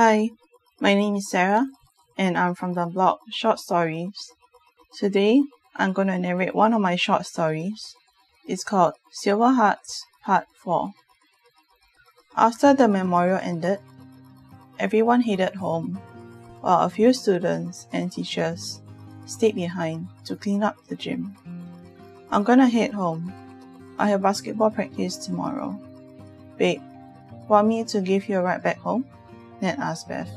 Hi, my name is Sarah, and I'm from the blog Short Stories. Today, I'm going to narrate one of my short stories. It's called Silver Hearts Part 4. After the memorial ended, everyone headed home, while a few students and teachers stayed behind to clean up the gym. I'm gonna head home. I have basketball practice tomorrow. Babe, want me to give you a ride back home? Ned asked Beth.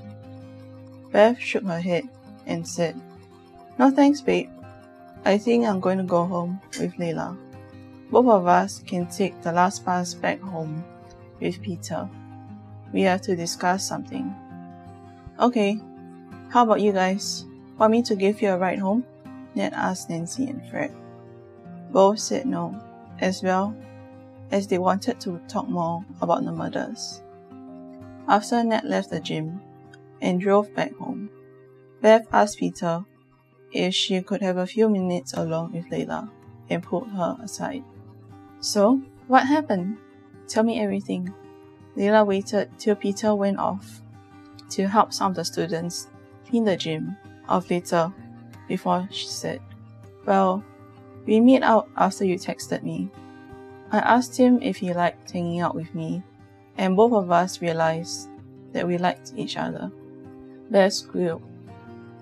Beth shook her head and said, No thanks, babe. I think I'm going to go home with Leila. Both of us can take the last bus back home with Peter. We have to discuss something. Okay, how about you guys? Want me to give you a ride home? Ned asked Nancy and Fred. Both said no, as well as they wanted to talk more about the murders. After Ned left the gym and drove back home, Beth asked Peter if she could have a few minutes alone with Layla and pulled her aside. So, what happened? Tell me everything. Layla waited till Peter went off to help some of the students clean the gym off later before she said, Well, we meet out after you texted me. I asked him if he liked hanging out with me, and both of us realized that we liked each other. Beth squealed,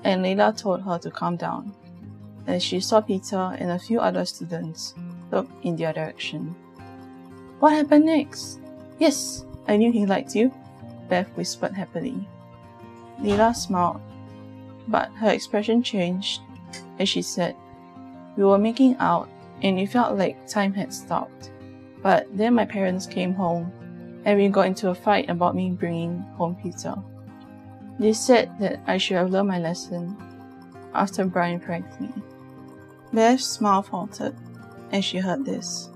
and Layla told her to calm down as she saw Peter and a few other students look in their direction. What happened next? Yes, I knew he liked you, Beth whispered happily. Layla smiled, but her expression changed as she said, We were making out and it felt like time had stopped. But then my parents came home and we got into a fight about me bringing home pizza. They said that I should have learned my lesson after Brian pranked me. Beth's smile faltered as she heard this.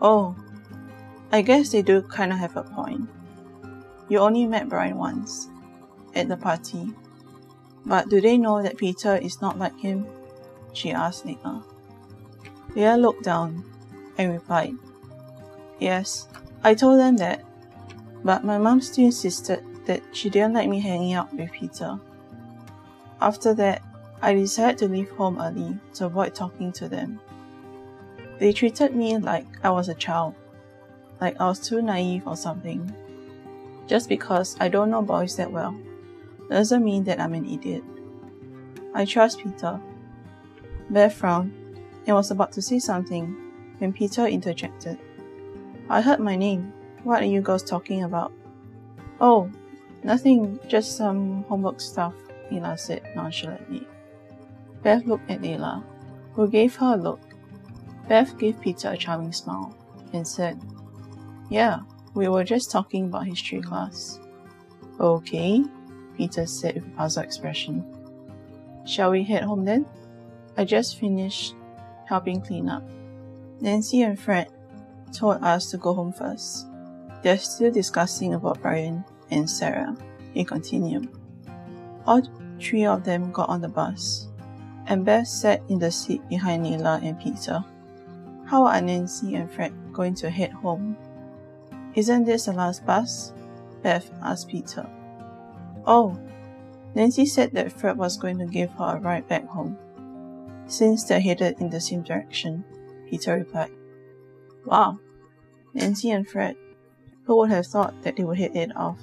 Oh, I guess they do kind of have a point. You only met Brian once, at the party. But do they know that Peter is not like him? She asked Layla. Leah looked down and replied, Yes, I told them that, but my mom still insisted that she didn't like me hanging out with Peter. After that, I decided to leave home early to avoid talking to them. They treated me like I was a child, like I was too naive or something. Just because I don't know boys that well doesn't mean that I'm an idiot. I trust Peter. Beth frowned and was about to say something when Peter interjected. I heard my name. What are you girls talking about? Oh, nothing, just some homework stuff, Layla said nonchalantly. Beth looked at Layla, who gave her a look. Beth gave Peter a charming smile and said, Yeah, we were just talking about history class. Okay, Peter said with a puzzled expression. Shall we head home then? I just finished helping clean up. Nancy and Fred told us to go home first. They're still discussing about Brian and Sarah. He continued. All three of them got on the bus, and Beth sat in the seat behind Layla and Peter. How are Nancy and Fred going to head home? Isn't this the last bus? Beth asked Peter. Oh, Nancy said that Fred was going to give her a ride back home. Since they're headed in the same direction, Peter replied. Wow, Nancy and Fred. Who would have thought that they would hit it off?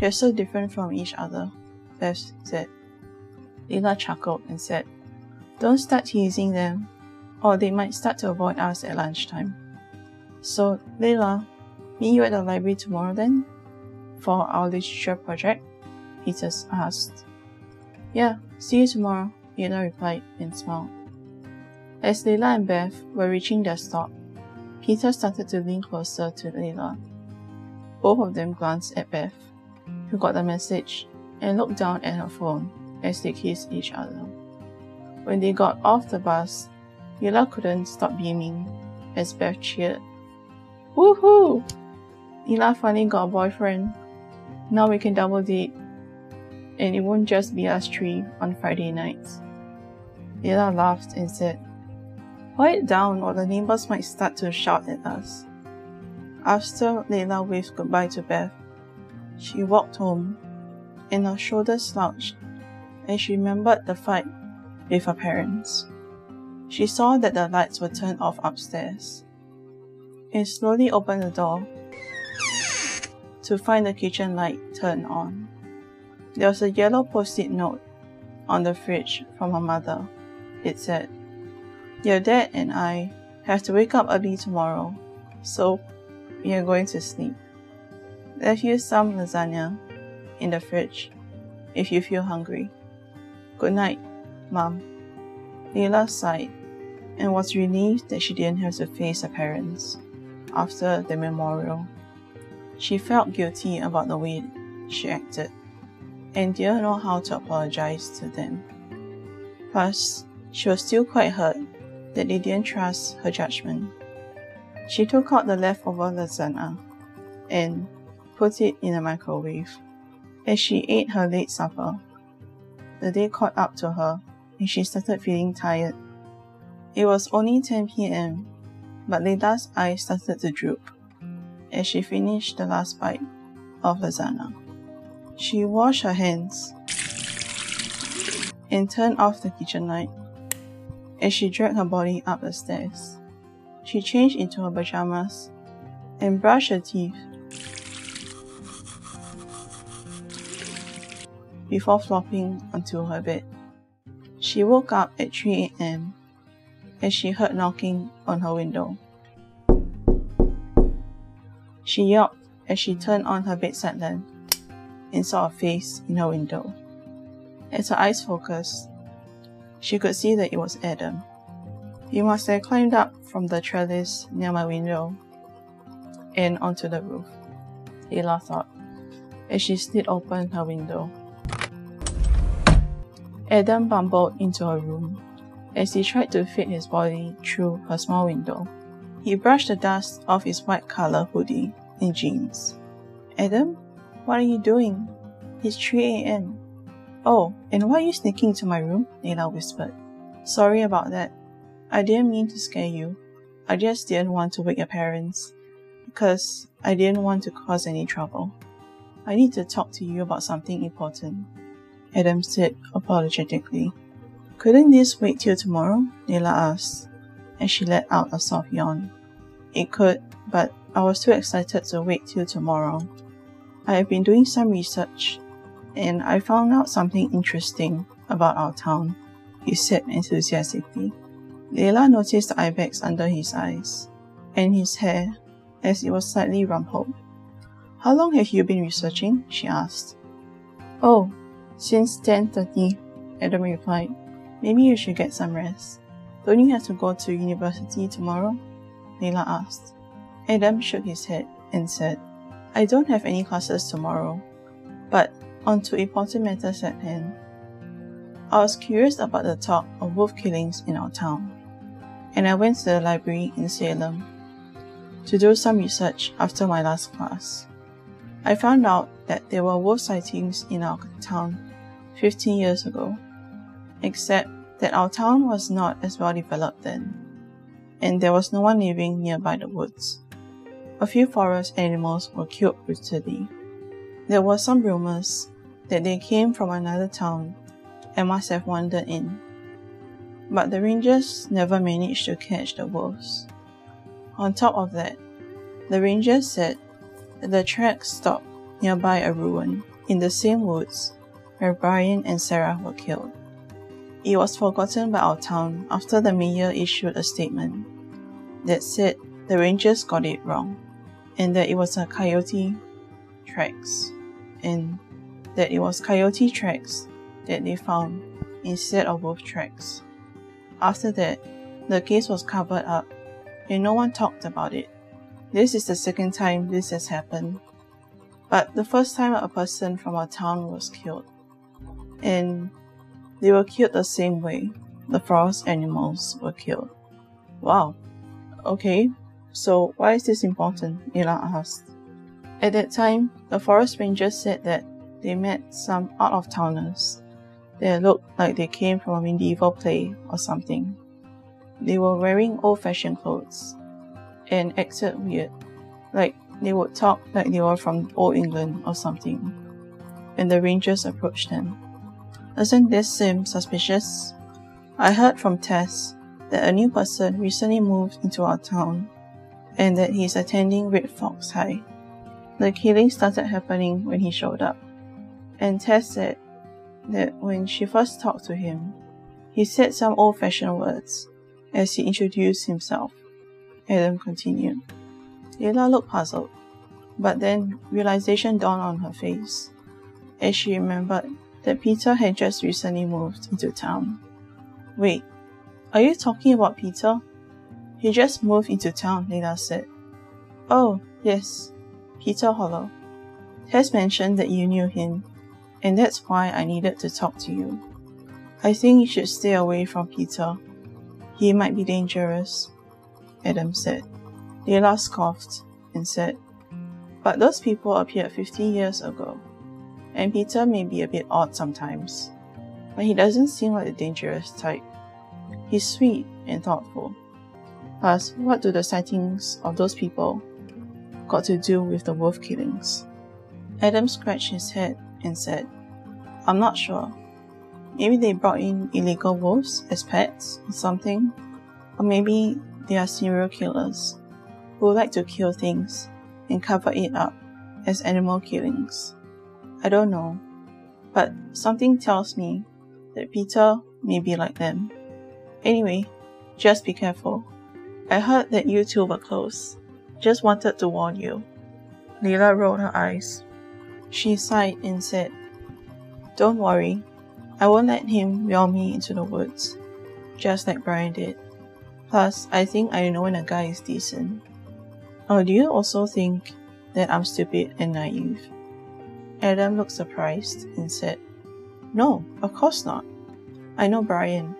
They're so different from each other, Beth said. Layla chuckled and said, Don't start teasing them, or they might start to avoid us at lunchtime. So, Layla, meet you at the library tomorrow then? For our literature project? Peters asked. Yeah, see you tomorrow, Layla replied and smiled. As Layla and Beth were reaching their stop, Peter started to lean closer to Layla. Both of them glanced at Beth, who got the message and looked down at her phone as they kissed each other. When they got off the bus, Layla couldn't stop beaming as Beth cheered. Woohoo! Layla finally got a boyfriend. Now we can double date. And it won't just be us three on Friday nights. Layla laughed and said, Quiet down or the neighbors might start to shout at us. After Layla waved goodbye to Beth, she walked home and her shoulders slouched as she remembered the fight with her parents. She saw that the lights were turned off upstairs and slowly opened the door to find the kitchen light turned on. There was a yellow post it note on the fridge from her mother. It said, Your dad and I have to wake up early tomorrow, so we are going to sleep. Left you some lasagna in the fridge if you feel hungry. Good night, Mom. Leila sighed and was relieved that she didn't have to face her parents after the memorial. She felt guilty about the way she acted and didn't know how to apologize to them. Plus, she was still quite hurt that they didn't trust her judgment. She took out the leftover lasagna and put it in the microwave. As she ate her late supper, the day caught up to her and she started feeling tired. It was only 10 p.m., but Leila's eyes started to droop as she finished the last bite of lasagna. She washed her hands and turned off the kitchen light as she dragged her body up the stairs. She changed into her pajamas and brushed her teeth before flopping onto her bed. She woke up at 3 a.m. as she heard knocking on her window. She yelped as she turned on her bedside lamp and saw a face in her window. As her eyes focused, she could see that it was Adam. He must have climbed up from the trellis near my window and onto the roof, Leila thought, as she slid open her window. Adam bumbled into her room as he tried to fit his body through her small window. He brushed the dust off his white collar hoodie and jeans. Adam, what are you doing? It's 3 a.m. Oh, and why are you sneaking into my room? Leila whispered. Sorry about that. I didn't mean to scare you. I just didn't want to wake your parents. Because I didn't want to cause any trouble. I need to talk to you about something important. Adam said apologetically. Couldn't this wait till tomorrow? Leila asked, and she let out a soft yawn. It could, but I was too excited to wait till tomorrow. I have been doing some research, and I found out something interesting about our town, he said enthusiastically. Leila noticed the bags under his eyes, and his hair, as it was slightly rumpled. How long have you been researching? she asked. Oh, since 10.30, Adam replied. Maybe you should get some rest. Don't you have to go to university tomorrow? Leila asked. Adam shook his head and said, I don't have any classes tomorrow, but on to important matters at hand. I was curious about the talk of wolf killings in our town, and I went to the library in Salem to do some research after my last class. I found out that there were wolf sightings in our town 15 years ago, except that our town was not as well developed then, and there was no one living nearby the woods. A few forest animals were killed brutally. There were some rumors that they came from another town and must have wandered in. But the rangers never managed to catch the wolves. On top of that, the rangers said that the track stopped nearby a ruin in the same woods where Brian and Sarah were killed. It was forgotten by our town after the mayor issued a statement that said the rangers got it wrong and that it was a coyote tracks and that it was coyote tracks that they found instead of wolf tracks. After that, the case was covered up and no one talked about it. This is the second time this has happened, but the first time a person from our town was killed. And they were killed the same way the forest animals were killed. Wow. Okay, so why is this important? Leila asked. At that time, the forest ranger said that they met some out of towners. They looked like they came from a medieval play or something. They were wearing old fashioned clothes and acted weird, like they would talk like they were from old England or something. And the rangers approached them. Doesn't this seem suspicious? I heard from Tess that a new person recently moved into our town and that he's attending Red Fox High. The killing started happening when he showed up. And Tess said that when she first talked to him, he said some old fashioned words as he introduced himself. Adam continued. Layla looked puzzled, but then realization dawned on her face as she remembered that Peter had just recently moved into town. Wait, are you talking about Peter? He just moved into town, Layla said. Oh, yes, Peter Hollow. Tess mentioned that you knew him, and that's why I needed to talk to you. I think you should stay away from Peter. He might be dangerous, Adam said. Layla scoffed and said, But those people appeared 50 years ago, and Peter may be a bit odd sometimes, but he doesn't seem like a dangerous type. He's sweet and thoughtful. Plus, what do the sightings of those people got to do with the wolf killings? Adam scratched his head and said, I'm not sure. Maybe they brought in illegal wolves as pets or something. Or maybe they are serial killers who like to kill things and cover it up as animal killings. I don't know, but something tells me that Peter may be like them. Anyway, just be careful. I heard that you two were close. Just wanted to warn you. Layla rolled her eyes. She sighed and said, Don't worry. I won't let him lure me into the woods, just like Brian did. Plus, I think I know when a guy is decent. Oh, do you also think that I'm stupid and naive? Adam looked surprised and said, No, of course not. I know Brian.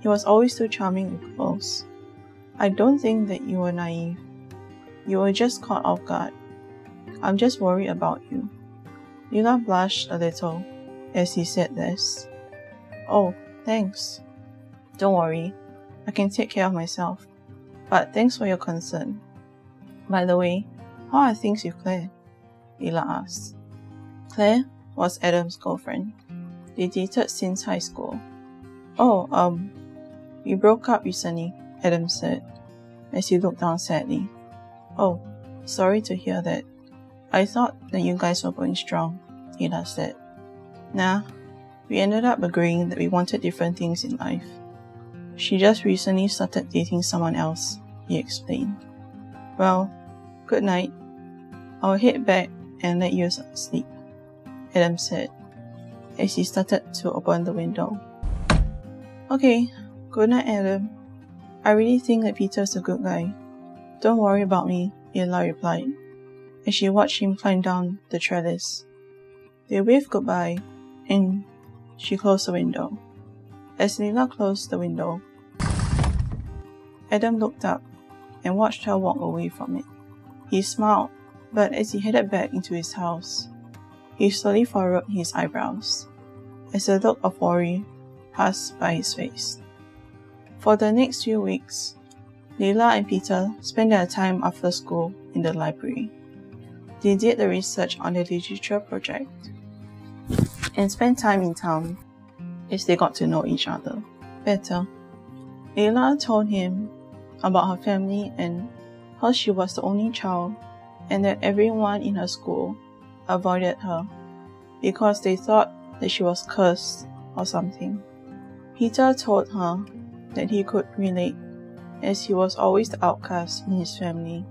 He was always so charming and close. I don't think that you were naive. You were just caught off guard. I'm just worried about you. Layla blushed a little as he said this. Oh, thanks. Don't worry. I can take care of myself. But thanks for your concern. By the way, how are things with Claire? Layla asked. Claire was Adam's girlfriend. They dated since high school. Oh, um, we broke up recently, Adam said, as he looked down sadly. Oh, sorry to hear that. I thought that you guys were going strong, Layla said. Nah, we ended up agreeing that we wanted different things in life. She just recently started dating someone else, he explained. Well, good night. I'll head back and let you sleep. Adam said as he started to open the window. Okay, good night, Adam. I really think that Peter's a good guy. Don't worry about me, Layla replied, as she watched him climb down the trellis. They waved goodbye, and she closed the window. As Layla closed the window, Adam looked up and watched her walk away from it. He smiled, but as he headed back into his house, he slowly furrowed his eyebrows as a look of worry passed by his face. For the next few weeks, Leila and Peter spent their time after school in the library. They did the research on the literature project and spent time in town as they got to know each other better. Layla told him about her family and how she was the only child and that everyone in her school avoided her because they thought that she was cursed or something. Peter told her that he could relate as he was always the outcast in his family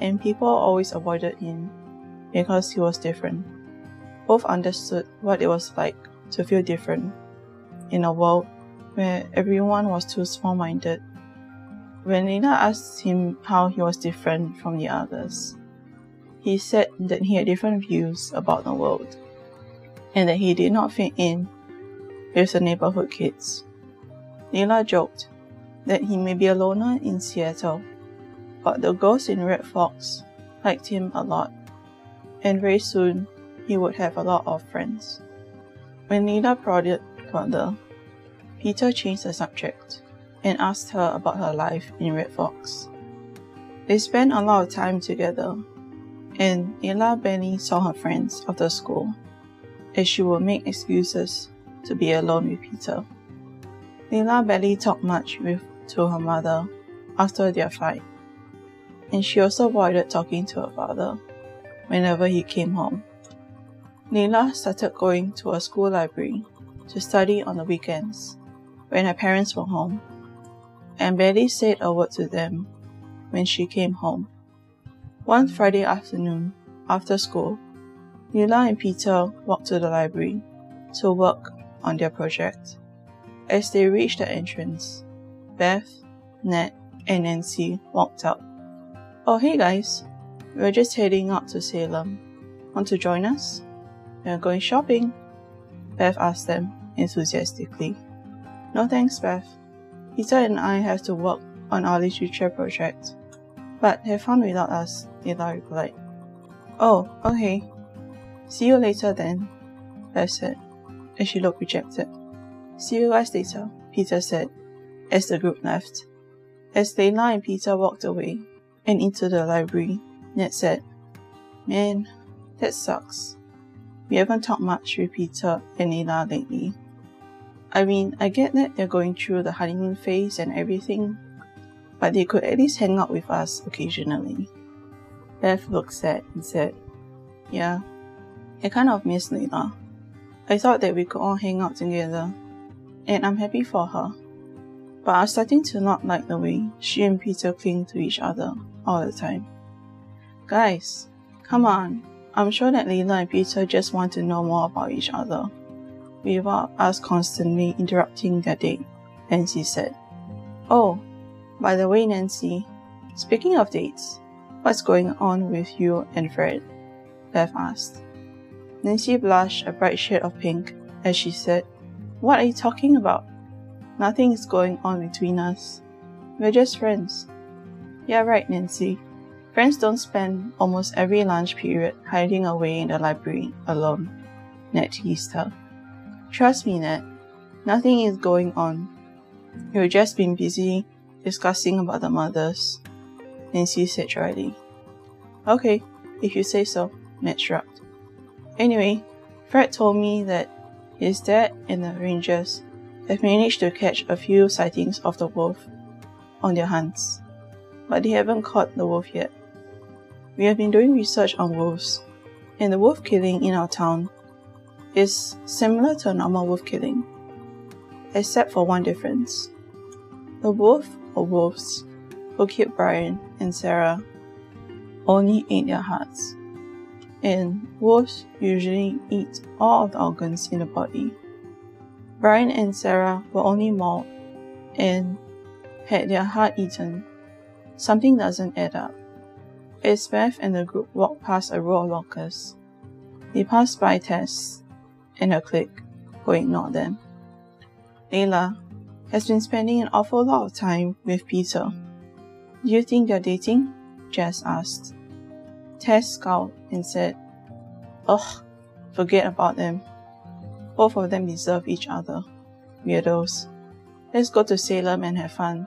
and people always avoided him because he was different. Both understood what it was like to feel different in a world where everyone was too small minded. When Layla asked him how he was different from the others, he said that he had different views about the world and that he did not fit in with the neighborhood kids. Layla joked that he may be a loner in Seattle, but the girls in Red Fox liked him a lot, and very soon he would have a lot of friends. When Layla prodded further, Peter changed the subject and asked her about her life in Red Fox. They spent a lot of time together and Layla barely saw her friends after school, as she would make excuses to be alone with Peter. Leila barely talked much with to her mother after their fight, and she also avoided talking to her father whenever he came home. Leila started going to a school library to study on the weekends when her parents were home, and barely said a word to them when she came home. One Friday afternoon, after school, Leila and Peter walked to the library to work on their project. As they reached the entrance, Beth, Ned, and Nancy walked out. Oh, hey guys, we're just heading out to Salem. Want to join us? We're going shopping. Beth asked them enthusiastically. No thanks, Beth. Peter and I have to work on our literature project. But have fun without us, Leila replied. Oh, okay. See you later then, Beth said, as she looked rejected. See you guys later, Peter said, as the group left. As Leila and Peter walked away and into the library, Ned said, Man, that sucks. We haven't talked much with Peter and Leila lately. I mean, I get that they're going through the honeymoon phase and everything, but they could at least hang out with us occasionally. Beth looked sad and said, Yeah, I kind of miss Leila. I thought that we could all hang out together and I'm happy for her. But I'm starting to not like the way she and Peter cling to each other all the time. Guys, come on. I'm sure that Leila and Peter just want to know more about each other without us constantly interrupting their date, Nancy said. Oh, by the way, Nancy, speaking of dates, what's going on with you and Fred? Beth asked. Nancy blushed a bright shade of pink as she said, what are you talking about? Nothing is going on between us. We're just friends. Yeah, right, Nancy. Friends don't spend almost every lunch period hiding away in the library alone, Ned teased her. Trust me, Ned. Nothing is going on. You've just been busy discussing about the mothers, Nancy said dryly. Okay, if you say so, Ned shrugged. Anyway, Fred told me that his dad and the rangers have managed to catch a few sightings of the wolf on their hunts, but they haven't caught the wolf yet. We have been doing research on wolves, and the wolf killing in our town is similar to a normal wolf killing, except for one difference. The wolf or wolves who killed Brian and Sarah only ate their hearts and wolves usually eat all of the organs in the body. Brian and Sarah were only mauled and had their heart eaten. Something doesn't add up. As Beth and the group walked past a row of lockers, they passed by Tess and her clique, who ignored them. Layla has been spending an awful lot of time with Peter. Do you think they're dating? Jess asked. Tess scowled and said, Ugh, forget about them. Both of them deserve each other. Weirdos. Let's go to Salem and have fun.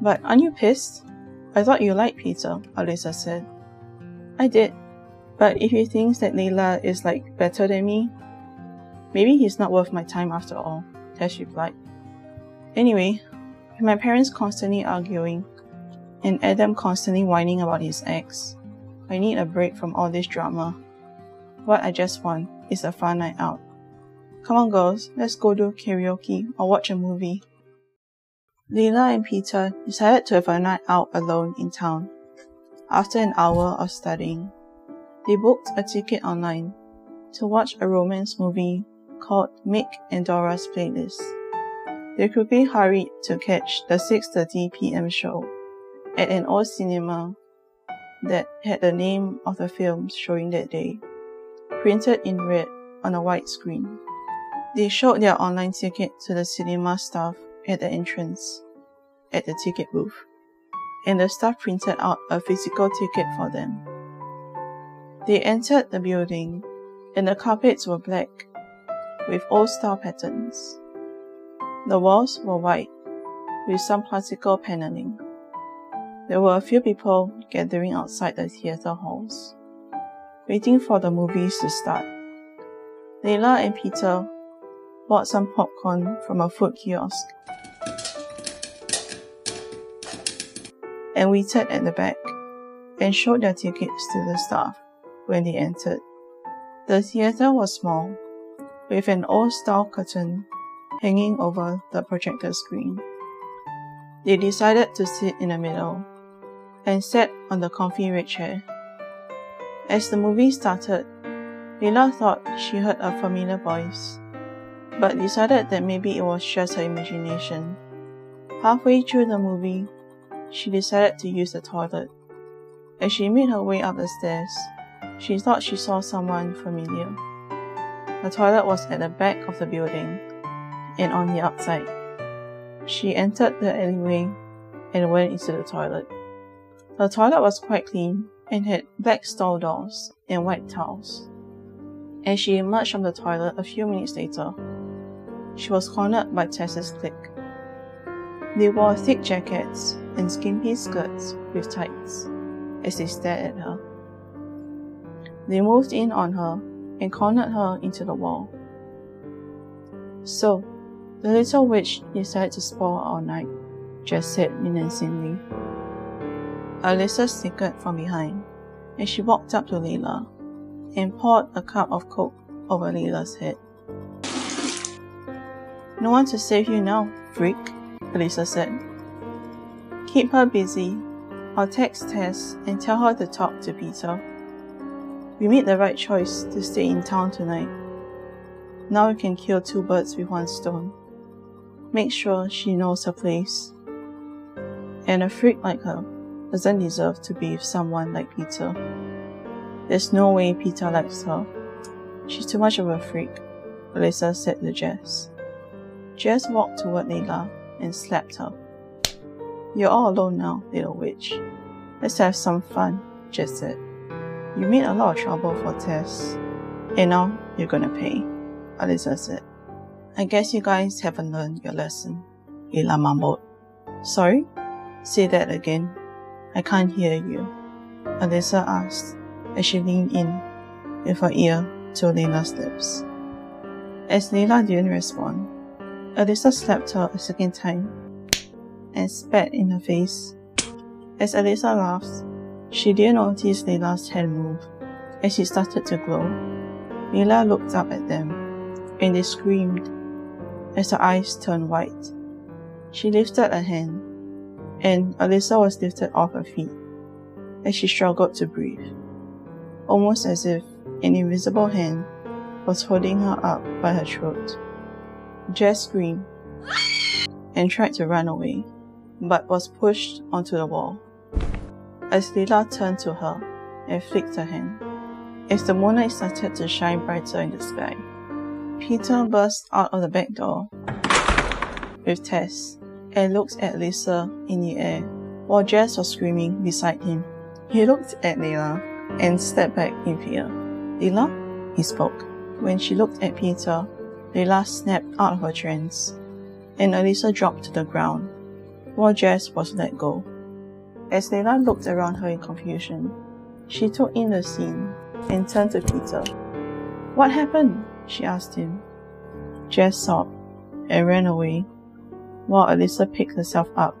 But aren't you pissed? I thought you liked Peter, Alyssa said. I did. But if he thinks that Leila is like better than me, maybe he's not worth my time after all, Tess replied. Anyway, with my parents constantly arguing, and Adam constantly whining about his ex, I need a break from all this drama. What I just want is a fun night out. Come on, girls, let's go do karaoke or watch a movie. Leila and Peter decided to have a night out alone in town. After an hour of studying, they booked a ticket online to watch a romance movie called Mick and Dora's Playlist. They quickly hurried to catch the 6.30 p.m. show at an old cinema that had the name of the films showing that day, printed in red on a white screen. They showed their online ticket to the cinema staff at the entrance at the ticket booth, and the staff printed out a physical ticket for them. They entered the building, and the carpets were black with old style patterns. The walls were white with some classical paneling. There were a few people gathering outside the theater halls, waiting for the movies to start. Layla and Peter bought some popcorn from a food kiosk and waited at the back and showed their tickets to the staff when they entered. The theater was small, with an old style curtain hanging over the projector screen. They decided to sit in the middle and sat on the comfy red chair. As the movie started, Layla thought she heard a familiar voice, but decided that maybe it was just her imagination. Halfway through the movie, she decided to use the toilet. As she made her way up the stairs, she thought she saw someone familiar. The toilet was at the back of the building and on the outside. She entered the alleyway and went into the toilet. The toilet was quite clean and had black stall doors and white towels. As she emerged from the toilet a few minutes later, she was cornered by Tess's clique. They wore thick jackets and skimpy skirts with tights as they stared at her. They moved in on her and cornered her into the wall. So, the little witch decided to spoil our night, Jess said menacingly. Alyssa snickered from behind, and she walked up to Layla and poured a cup of coke over Layla's head. No one to save you now, freak, Alyssa said. Keep her busy. I'll text Tess and tell her to talk to Peter. We made the right choice to stay in town tonight. Now we can kill two birds with one stone. Make sure she knows her place. And a freak like her doesn't deserve to be with someone like Peter. There's no way Peter likes her. She's too much of a freak, Alyssa said to Jess. Jess walked toward Layla and slapped her. You're all alone now, little witch. Let's have some fun, Jess said. You made a lot of trouble for Tess, and now you're gonna pay, Alyssa said. I guess you guys haven't learned your lesson, Layla mumbled. Sorry? Say that again. I can't hear you, Alyssa asked as she leaned in with her ear to Layla's lips. As Layla didn't respond, Alyssa slapped her a second time and spat in her face. As Alyssa laughed, she didn't notice Layla's hand move as it started to glow. Layla looked up at them and they screamed as her eyes turned white. She lifted a hand and Alyssa was lifted off her feet as she struggled to breathe, almost as if an invisible hand was holding her up by her throat. Jess screamed and tried to run away, but was pushed onto the wall. As Layla turned to her and flicked her hand, as the moonlight started to shine brighter in the sky, Peter burst out of the back door with Tess and looked at Lisa in the air while Jess was screaming beside him. He looked at Layla and stepped back in fear. Layla? He spoke. When she looked at Peter, Layla snapped out of her trance, and Alyssa dropped to the ground, while Jess was let go. As Layla looked around her in confusion, she took in the scene and turned to Peter. What happened? she asked him. Jess sobbed and ran away, while Alyssa picked herself up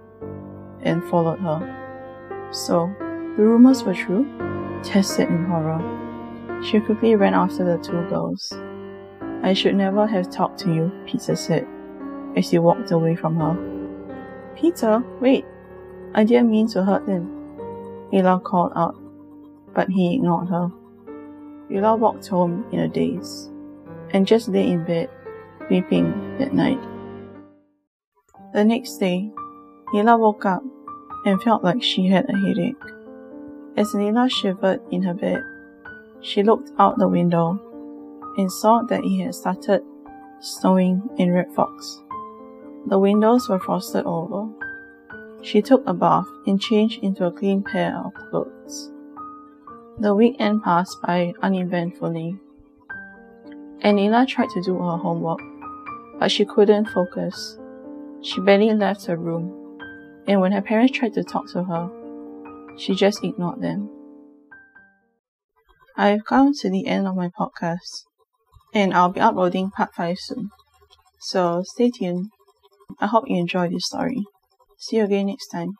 and followed her. So, the rumors were true? Tess said in horror. She quickly ran after the two girls. I should never have talked to you, Peter said, as he walked away from her. Peter, wait! I didn't mean to hurt him. Layla called out, but he ignored her. Layla walked home in a daze and just lay in bed, weeping that night. The next day, Layla woke up and felt like she had a headache. As Layla shivered in her bed, she looked out the window and saw that it had started snowing in Red Fox. The windows were frosted over. She took a bath and changed into a clean pair of clothes. The weekend passed by uneventfully and Layla tried to do her homework, but she couldn't focus. She barely left her room, and when her parents tried to talk to her, she just ignored them. I've come to the end of my podcast. And I'll be uploading part 5 soon. So stay tuned. I hope you enjoy this story. See you again next time.